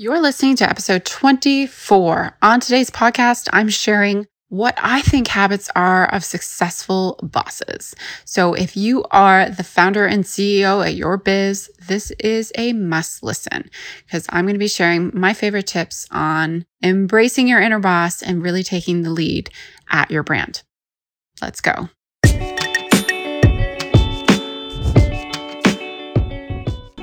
You're listening to episode 24. On today's podcast, I'm sharing what I think habits are of successful bosses. So if you are the founder and CEO at your biz, this is a must listen because I'm going to be sharing my favorite tips on embracing your inner boss and really taking the lead at your brand. Let's go.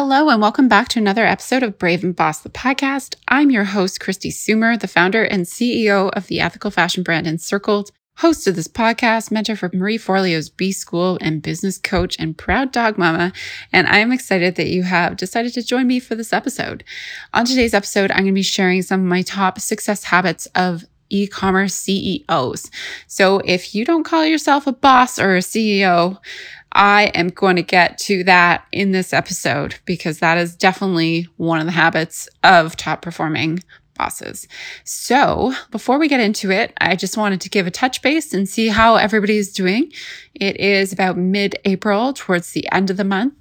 Hello, and welcome back to another episode of Brave and Boss, the podcast. I'm your host, Kristi Soomer, the founder and CEO of the ethical fashion brand Encircled, host of this podcast, mentor for Marie Forleo's B School and business coach and proud dog mama. And I am excited that you have decided to join me for this episode. On today's episode, I'm going to be sharing some of my top success habits of e-commerce CEOs. So if you don't call yourself a boss or a CEO, I am going to get to that in this episode because that is definitely one of the habits of top performing bosses. So before we get into it, I just wanted to give a touch base and see how everybody's doing. It is about mid April towards the end of the month.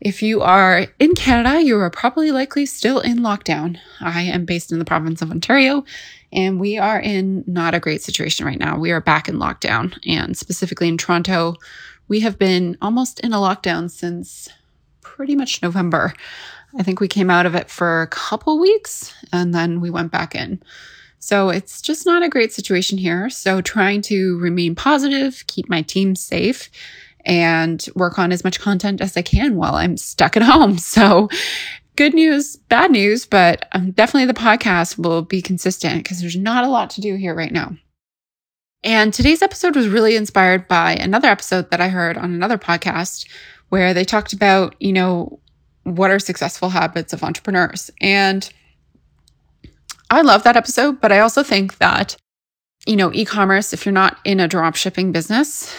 If you are in Canada, you are probably likely still in lockdown. I am based in the province of Ontario and we are in not a great situation right now. We are back in lockdown and specifically in Toronto, we have been almost in a lockdown since pretty much November. I think we came out of it for a couple weeks and then we went back in. So it's just not a great situation here. So trying to remain positive, keep my team safe, and work on as much content as I can while I'm stuck at home. So good news, bad news, but um, definitely the podcast will be consistent because there's not a lot to do here right now. And today's episode was really inspired by another episode that I heard on another podcast where they talked about, you know, what are successful habits of entrepreneurs. And I love that episode, but I also think that, you know, e commerce, if you're not in a drop shipping business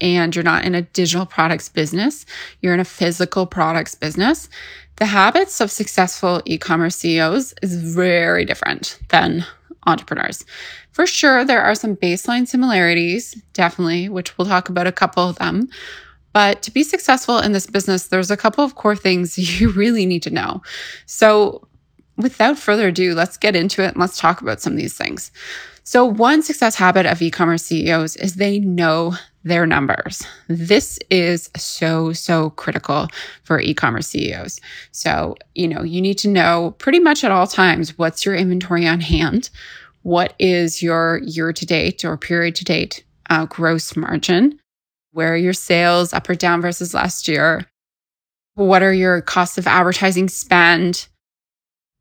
and you're not in a digital products business, you're in a physical products business, the habits of successful e commerce CEOs is very different than entrepreneurs. For sure, there are some baseline similarities, definitely, which we'll talk about a couple of them. But to be successful in this business, there's a couple of core things you really need to know. So, without further ado, let's get into it and let's talk about some of these things. So, one success habit of e commerce CEOs is they know their numbers. This is so, so critical for e commerce CEOs. So, you know, you need to know pretty much at all times what's your inventory on hand, what is your year to date or period to date uh, gross margin, where are your sales up or down versus last year, what are your costs of advertising spend,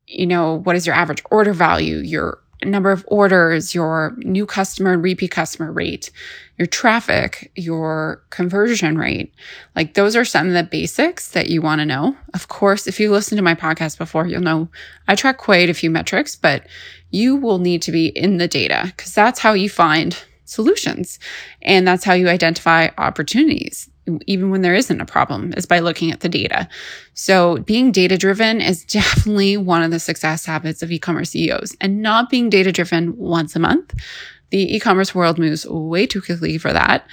you know, what is your average order value, your number of orders, your new customer and repeat customer rate, your traffic, your conversion rate. Like those are some of the basics that you want to know. Of course, if you listened to my podcast before, you'll know I track quite a few metrics, but you will need to be in the data because that's how you find solutions. And that's how you identify opportunities even when there isn't a problem, is by looking at the data. So being data driven is definitely one of the success habits of e-commerce CEOs and not being data driven once a month. The e-commerce world moves way too quickly for that.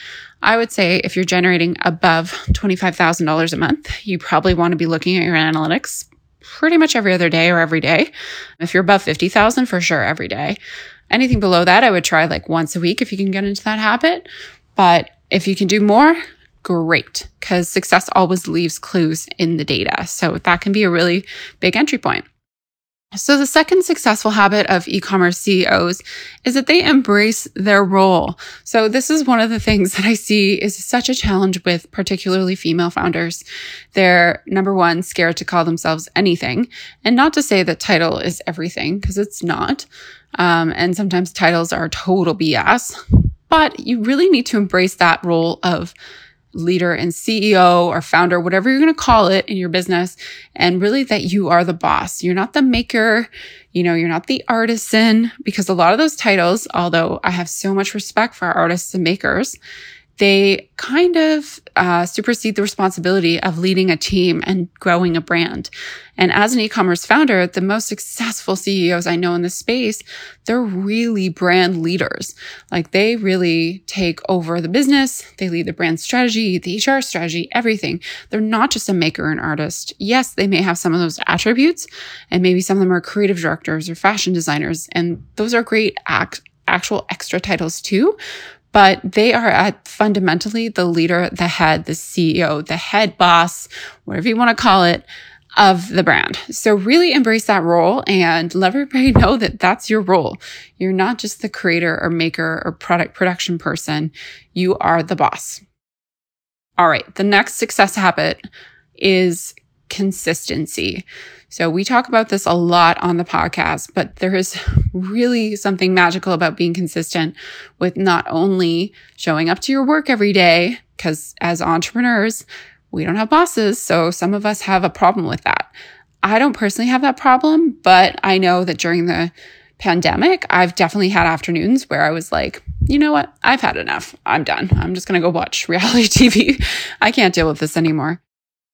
I would say if you're generating above $25,000 a month, you probably want to be looking at your analytics pretty much every other day or every day. If you're above 50,000 for sure every day. Anything below that, I would try like once a week if you can get into that habit. But if you can do more, great because success always leaves clues in the data. So that can be a really big entry point. So, the second successful habit of e commerce CEOs is that they embrace their role. So, this is one of the things that I see is such a challenge with particularly female founders. They're number one, scared to call themselves anything. And not to say that title is everything, because it's not. Um, and sometimes titles are total BS. But you really need to embrace that role of leader and CEO or founder, whatever you're going to call it in your business. And really that you are the boss. You're not the maker. You know, you're not the artisan because a lot of those titles, although I have so much respect for artists and makers, they kind of uh, supersede the responsibility of leading a team and growing a brand. And as an e-commerce founder, the most successful CEOs I know in the space, they're really brand leaders. Like they really take over the business. They lead the brand strategy, the HR strategy, everything. They're not just a maker and artist. Yes, they may have some of those attributes and maybe some of them are creative directors or fashion designers. And those are great act, actual extra titles too but they are at fundamentally the leader, the head, the CEO, the head boss, whatever you want to call it, of the brand. So really embrace that role and let everybody know that that's your role. You're not just the creator or maker or product production person. You are the boss. All right. The next success habit is consistency. So we talk about this a lot on the podcast, but there is really something magical about being consistent with not only showing up to your work every day, because as entrepreneurs, we don't have bosses. So some of us have a problem with that. I don't personally have that problem, but I know that during the pandemic, I've definitely had afternoons where I was like, you know what? I've had enough. I'm done. I'm just going to go watch reality TV. I can't deal with this anymore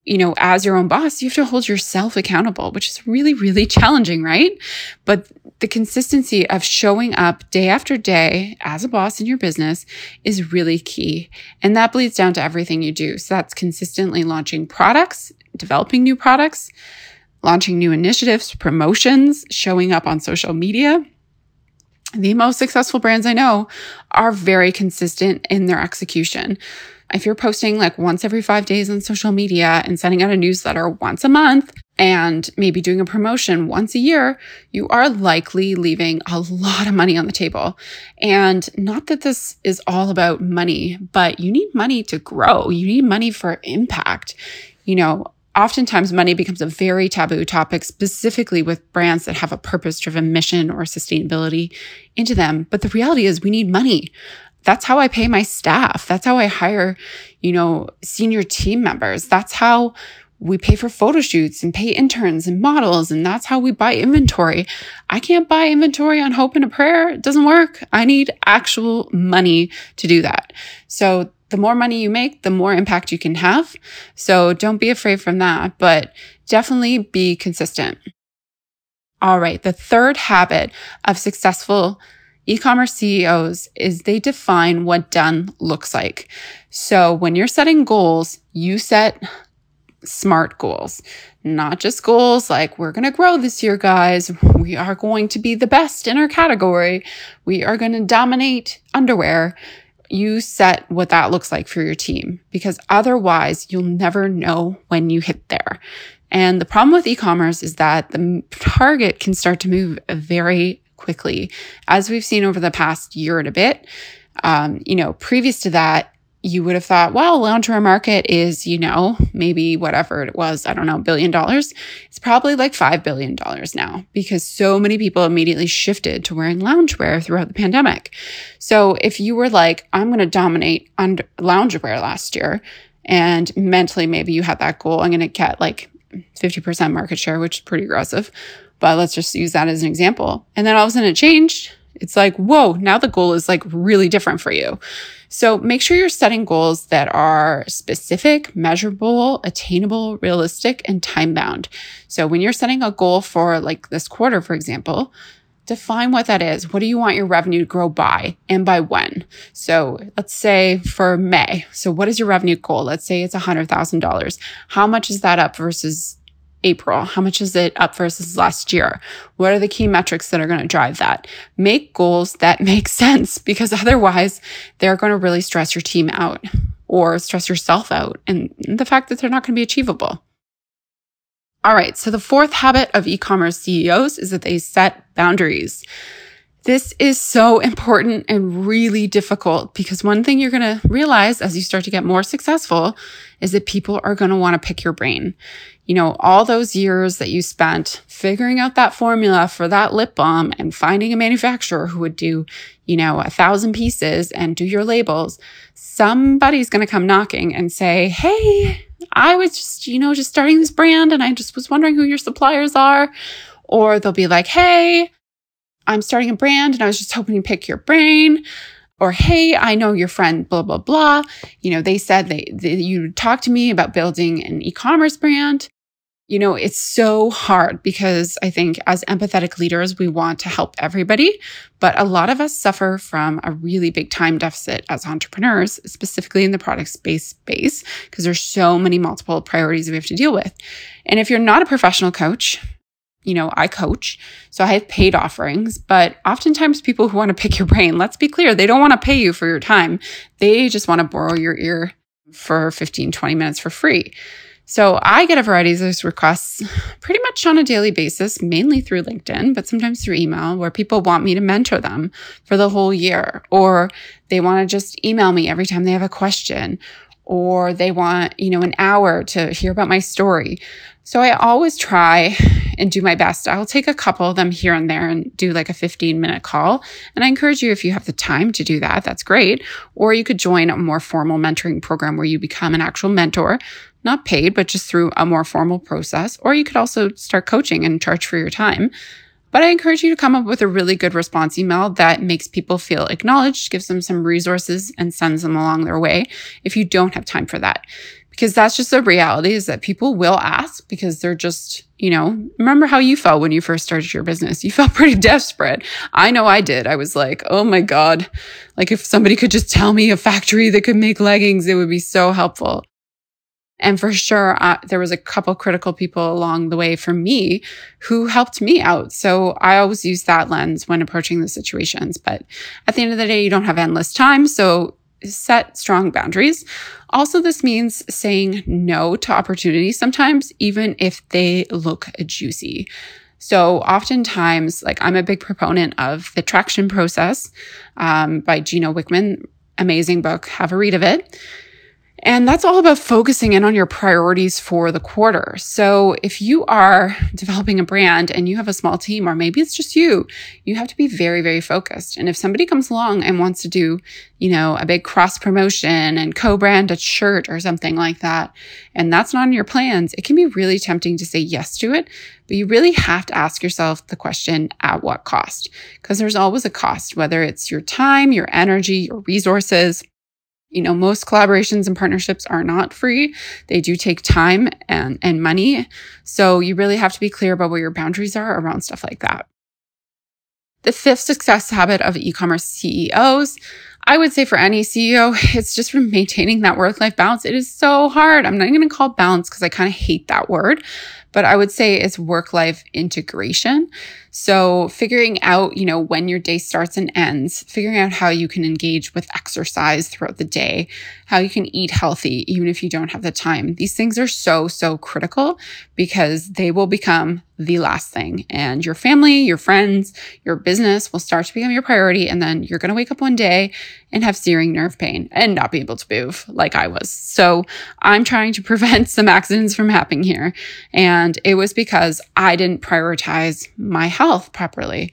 you know, as your own boss, you have to hold yourself accountable, which is really, really challenging, right? But the consistency of showing up day after day as a boss in your business is really key. And that bleeds down to everything you do. So that's consistently launching products, developing new products, launching new initiatives, promotions, showing up on social media. The most successful brands I know are very consistent in their execution if you're posting like once every five days on social media and sending out a newsletter once a month and maybe doing a promotion once a year, you are likely leaving a lot of money on the table. And not that this is all about money, but you need money to grow. You need money for impact. You know, oftentimes money becomes a very taboo topic, specifically with brands that have a purpose driven mission or sustainability into them. But the reality is we need money that's how I pay my staff. That's how I hire, you know, senior team members. That's how we pay for photo shoots and pay interns and models. And that's how we buy inventory. I can't buy inventory on hope and a prayer. It doesn't work. I need actual money to do that. So the more money you make, the more impact you can have. So don't be afraid from that, but definitely be consistent. All right. The third habit of successful e-commerce CEOs is they define what done looks like. So when you're setting goals, you set smart goals, not just goals like we're going to grow this year, guys. We are going to be the best in our category. We are going to dominate underwear. You set what that looks like for your team because otherwise you'll never know when you hit there. And the problem with e-commerce is that the target can start to move very quickly, as we've seen over the past year and a bit. Um, you know, previous to that, you would have thought, well, loungewear market is, you know, maybe whatever it was, I don't know, billion dollars. It's probably like $5 billion now because so many people immediately shifted to wearing loungewear throughout the pandemic. So if you were like, I'm going to dominate under loungewear last year and mentally maybe you had that goal, I'm going to get like 50% market share, which is pretty aggressive. But let's just use that as an example. And then all of a sudden it changed. It's like, whoa, now the goal is like really different for you. So make sure you're setting goals that are specific, measurable, attainable, realistic, and time bound. So when you're setting a goal for like this quarter, for example, define what that is. What do you want your revenue to grow by and by when? So let's say for May. So what is your revenue goal? Let's say it's $100,000. How much is that up versus April? How much is it up versus last year? What are the key metrics that are going to drive that? Make goals that make sense because otherwise they're going to really stress your team out or stress yourself out and the fact that they're not going to be achievable. All right. So the fourth habit of e-commerce CEOs is that they set boundaries. This is so important and really difficult because one thing you're going to realize as you start to get more successful is that people are going to want to pick your brain you know, all those years that you spent figuring out that formula for that lip balm and finding a manufacturer who would do, you know, a thousand pieces and do your labels, somebody's going to come knocking and say, Hey, I was just, you know, just starting this brand and I just was wondering who your suppliers are. Or they'll be like, Hey, I'm starting a brand and I was just hoping to pick your brain. or hey, I know your friend, blah, blah, blah. You know, they said they, they you talked to me about building an e-commerce brand you know, it's so hard because I think as empathetic leaders, we want to help everybody. But a lot of us suffer from a really big time deficit as entrepreneurs, specifically in the product space space, because there's so many multiple priorities we have to deal with. And if you're not a professional coach, you know, I coach, so I have paid offerings, but oftentimes people who want to pick your brain, let's be clear, they don't want to pay you for your time. They just want to borrow your ear for 15, 20 minutes for free. So I get a variety of those requests pretty much on a daily basis, mainly through LinkedIn, but sometimes through email where people want me to mentor them for the whole year, or they want to just email me every time they have a question, or they want, you know, an hour to hear about my story. So I always try and do my best. I'll take a couple of them here and there and do like a 15 minute call. And I encourage you, if you have the time to do that, that's great. Or you could join a more formal mentoring program where you become an actual mentor not paid, but just through a more formal process. Or you could also start coaching and charge for your time. But I encourage you to come up with a really good response email that makes people feel acknowledged, gives them some resources, and sends them along their way if you don't have time for that. Because that's just the reality is that people will ask because they're just, you know, remember how you felt when you first started your business. You felt pretty desperate. I know I did. I was like, oh my God, like if somebody could just tell me a factory that could make leggings, it would be so helpful. And for sure, there was a couple critical people along the way for me who helped me out. So I always use that lens when approaching the situations. But at the end of the day, you don't have endless time. So set strong boundaries. Also, this means saying no to opportunities sometimes, even if they look juicy. So oftentimes, like I'm a big proponent of the traction process um, by Gino Wickman. Amazing book. Have a read of it. And that's all about focusing in on your priorities for the quarter. So if you are developing a brand and you have a small team, or maybe it's just you, you have to be very, very focused. And if somebody comes along and wants to do, you know, a big cross promotion and co-brand a shirt or something like that, and that's not in your plans, it can be really tempting to say yes to it. But you really have to ask yourself the question, at what cost? Because there's always a cost, whether it's your time, your energy, your resources you know, most collaborations and partnerships are not free. They do take time and, and money. So you really have to be clear about what your boundaries are around stuff like that. The fifth success habit of e-commerce CEOs, I would say for any CEO, it's just maintaining that work-life balance. It is so hard. I'm not going to call balance because I kind of hate that word, but I would say it's work-life integration. So figuring out, you know, when your day starts and ends, figuring out how you can engage with exercise throughout the day, how you can eat healthy, even if you don't have the time. These things are so, so critical because they will become the last thing and your family, your friends, your business will start to become your priority. And then you're going to wake up one day and have searing nerve pain and not be able to move like I was. So I'm trying to prevent some accidents from happening here. And it was because I didn't prioritize my health properly.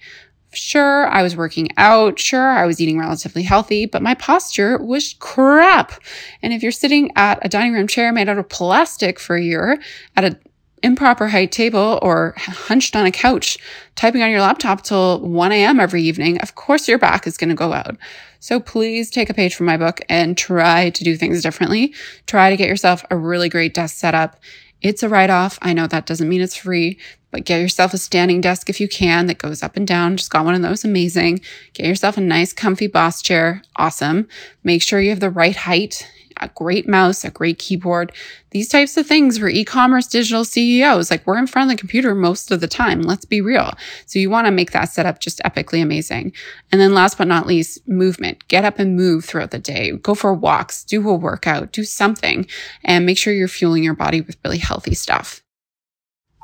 Sure, I was working out. Sure, I was eating relatively healthy, but my posture was crap. And if you're sitting at a dining room chair made out of plastic for a year at an improper height table or hunched on a couch, typing on your laptop till 1 a.m. every evening, of course your back is going to go out. So please take a page from my book and try to do things differently. Try to get yourself a really great desk setup it's a write off. I know that doesn't mean it's free, but get yourself a standing desk if you can that goes up and down. Just got one of those. Amazing. Get yourself a nice, comfy boss chair. Awesome. Make sure you have the right height a great mouse, a great keyboard. These types of things for e-commerce digital CEOs, like we're in front of the computer most of the time. Let's be real. So you want to make that setup just epically amazing. And then last but not least, movement. Get up and move throughout the day. Go for walks, do a workout, do something and make sure you're fueling your body with really healthy stuff.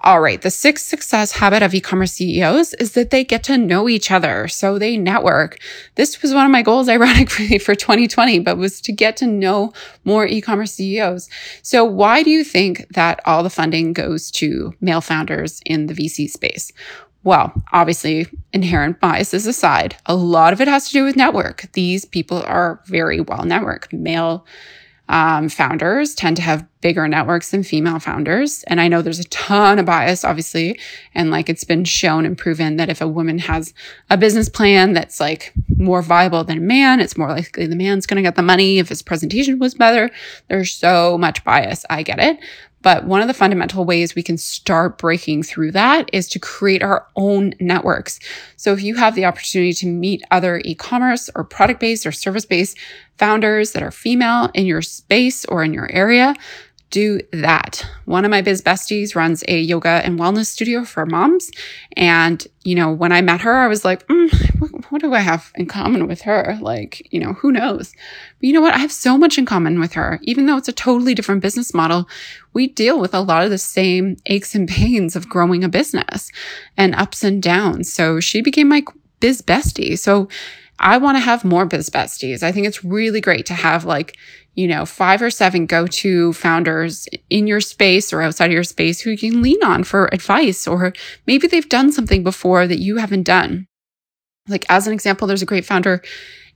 All right. The sixth success habit of e-commerce CEOs is that they get to know each other. So they network. This was one of my goals, ironically, for 2020, but was to get to know more e-commerce CEOs. So why do you think that all the funding goes to male founders in the VC space? Well, obviously, inherent biases aside, a lot of it has to do with network. These people are very well networked. Male um, founders tend to have bigger networks than female founders. And I know there's a ton of bias, obviously. And like it's been shown and proven that if a woman has a business plan that's like more viable than a man, it's more likely the man's going to get the money if his presentation was better. There's so much bias. I get it. But one of the fundamental ways we can start breaking through that is to create our own networks. So if you have the opportunity to meet other e-commerce or product based or service based founders that are female in your space or in your area, do that. One of my biz besties runs a yoga and wellness studio for moms. And, you know, when I met her, I was like, mm, what, what, do I have in common with her? Like, you know, who knows? But you know what? I have so much in common with her. Even though it's a totally different business model, we deal with a lot of the same aches and pains of growing a business and ups and downs. So she became my biz bestie. So I want to have more biz besties. I think it's really great to have like, you know, five or seven go to founders in your space or outside of your space who you can lean on for advice, or maybe they've done something before that you haven't done. Like, as an example, there's a great founder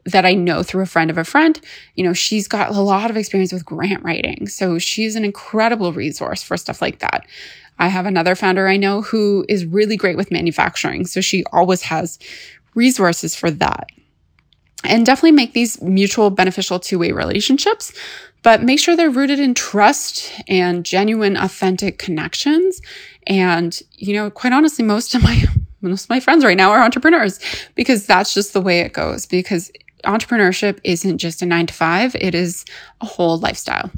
that I know through a friend of a friend. You know, she's got a lot of experience with grant writing. So she's an incredible resource for stuff like that. I have another founder I know who is really great with manufacturing. So she always has resources for that and definitely make these mutual beneficial two-way relationships but make sure they're rooted in trust and genuine authentic connections. And you know quite honestly most of my most of my friends right now are entrepreneurs because that's just the way it goes because entrepreneurship isn't just a 9 to 5 it is a whole lifestyle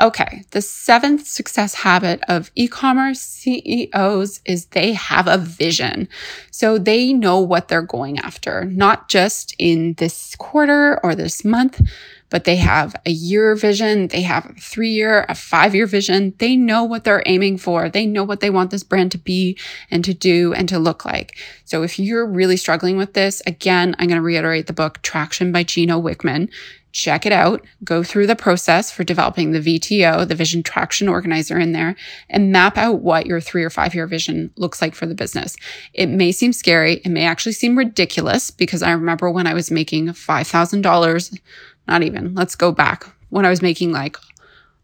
Okay, the seventh success habit of e commerce CEOs is they have a vision. So they know what they're going after, not just in this quarter or this month, but they have a year vision, they have a three year, a five year vision. They know what they're aiming for. They know what they want this brand to be and to do and to look like. So if you're really struggling with this, again, I'm going to reiterate the book Traction by Gino Wickman check it out, go through the process for developing the VTO, the vision traction organizer in there, and map out what your three or five year vision looks like for the business. It may seem scary. It may actually seem ridiculous because I remember when I was making $5,000, not even, let's go back, when I was making like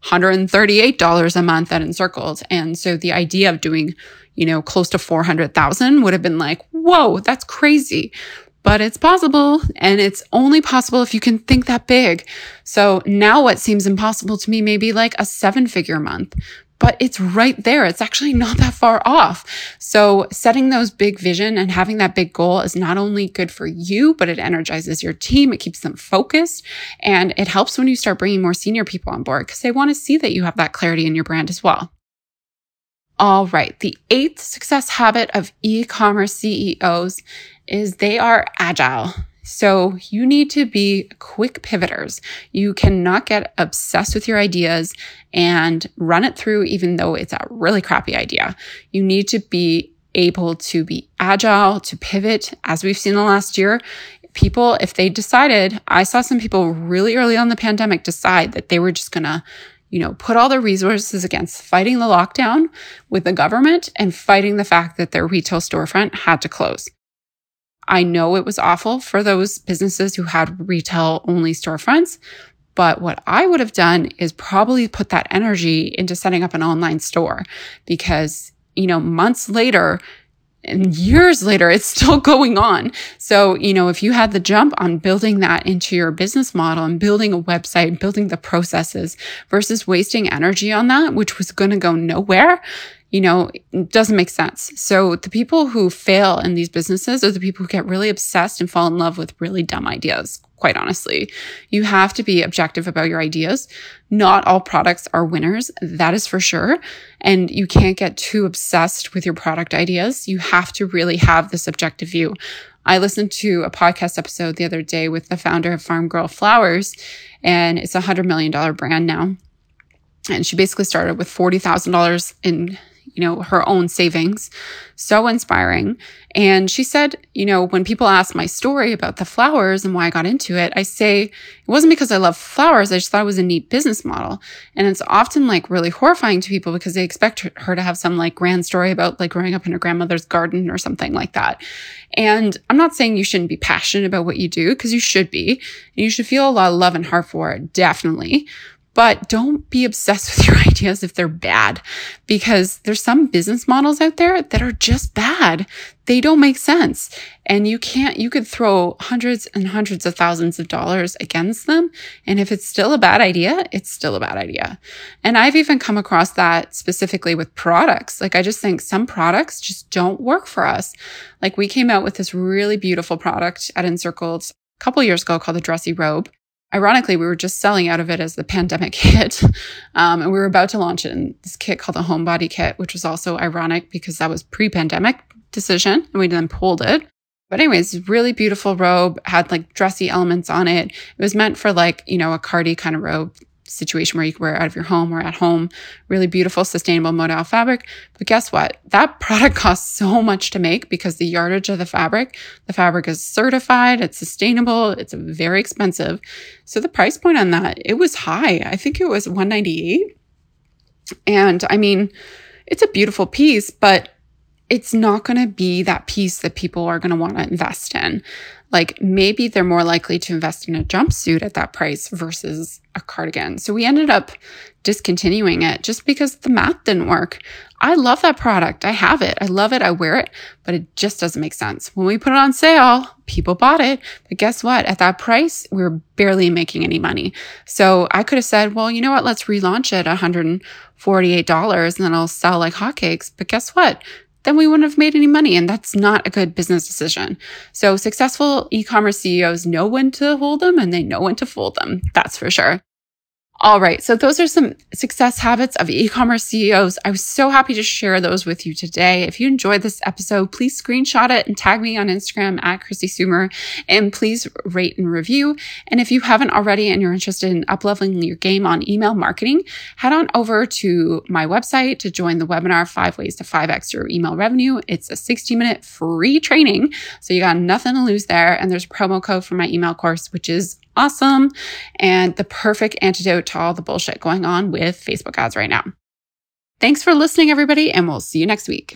$138 a month at Encircled. And so the idea of doing, you know, close to 400,000 would have been like, whoa, that's crazy but it's possible and it's only possible if you can think that big. So now what seems impossible to me may be like a seven figure month, but it's right there. It's actually not that far off. So setting those big vision and having that big goal is not only good for you, but it energizes your team. It keeps them focused and it helps when you start bringing more senior people on board because they want to see that you have that clarity in your brand as well. All right. The eighth success habit of e-commerce CEOs is they are agile. So you need to be quick pivoters. You cannot get obsessed with your ideas and run it through, even though it's a really crappy idea. You need to be able to be agile, to pivot, as we've seen the last year. People, if they decided, I saw some people really early on the pandemic decide that they were just going to you know, put all their resources against fighting the lockdown with the government and fighting the fact that their retail storefront had to close. I know it was awful for those businesses who had retail only storefronts, but what I would have done is probably put that energy into setting up an online store because, you know, months later, and years later, it's still going on. So, you know, if you had the jump on building that into your business model and building a website, building the processes versus wasting energy on that, which was going to go nowhere, you know, doesn't make sense. So the people who fail in these businesses are the people who get really obsessed and fall in love with really dumb ideas. Quite honestly, you have to be objective about your ideas. Not all products are winners. That is for sure. And you can't get too obsessed with your product ideas. You have to really have this objective view. I listened to a podcast episode the other day with the founder of Farm Girl Flowers, and it's a hundred million dollar brand now. And she basically started with $40,000 in you know, her own savings. So inspiring. And she said, you know, when people ask my story about the flowers and why I got into it, I say it wasn't because I love flowers. I just thought it was a neat business model. And it's often like really horrifying to people because they expect her to have some like grand story about like growing up in her grandmother's garden or something like that. And I'm not saying you shouldn't be passionate about what you do because you should be. And you should feel a lot of love and heart for it, definitely. But don't be obsessed with your ideas if they're bad, because there's some business models out there that are just bad. They don't make sense. And you can't, you could throw hundreds and hundreds of thousands of dollars against them. And if it's still a bad idea, it's still a bad idea. And I've even come across that specifically with products. Like I just think some products just don't work for us. Like we came out with this really beautiful product at Encircled a couple years ago called the Dressy Robe ironically, we were just selling out of it as the pandemic hit. Um, and we were about to launch it in this kit called the Homebody Kit, which was also ironic because that was pre pandemic decision and we then pulled it. But anyways, really beautiful robe, had like dressy elements on it. It was meant for like, you know, a cardi kind of robe situation where you can wear it out of your home or at home. Really beautiful, sustainable modal fabric. But guess what? That product costs so much to make because the yardage of the fabric, the fabric is certified, it's sustainable, it's very expensive. So the price point on that, it was high. I think it was 198. And I mean, it's a beautiful piece, but it's not going to be that piece that people are going to want to invest in. Like maybe they're more likely to invest in a jumpsuit at that price versus a cardigan. So we ended up discontinuing it just because the math didn't work. I love that product. I have it. I love it. I wear it, but it just doesn't make sense. When we put it on sale, people bought it. But guess what? At that price, we are barely making any money. So I could have said, well, you know what? Let's relaunch it $148 and then I'll sell like hotcakes. But guess what? Then we wouldn't have made any money. And that's not a good business decision. So successful e-commerce CEOs know when to hold them and they know when to fold them. That's for sure. All right. So those are some success habits of e-commerce CEOs. I was so happy to share those with you today. If you enjoyed this episode, please screenshot it and tag me on Instagram at Kristi Soomer and please rate and review. And if you haven't already and you're interested in upleveling your game on email marketing, head on over to my website to join the webinar, five ways to 5X your email revenue. It's a 60 minute free training. So you got nothing to lose there. And there's promo code for my email course, which is awesome and the perfect antidote to all the bullshit going on with Facebook ads right now. Thanks for listening, everybody, and we'll see you next week.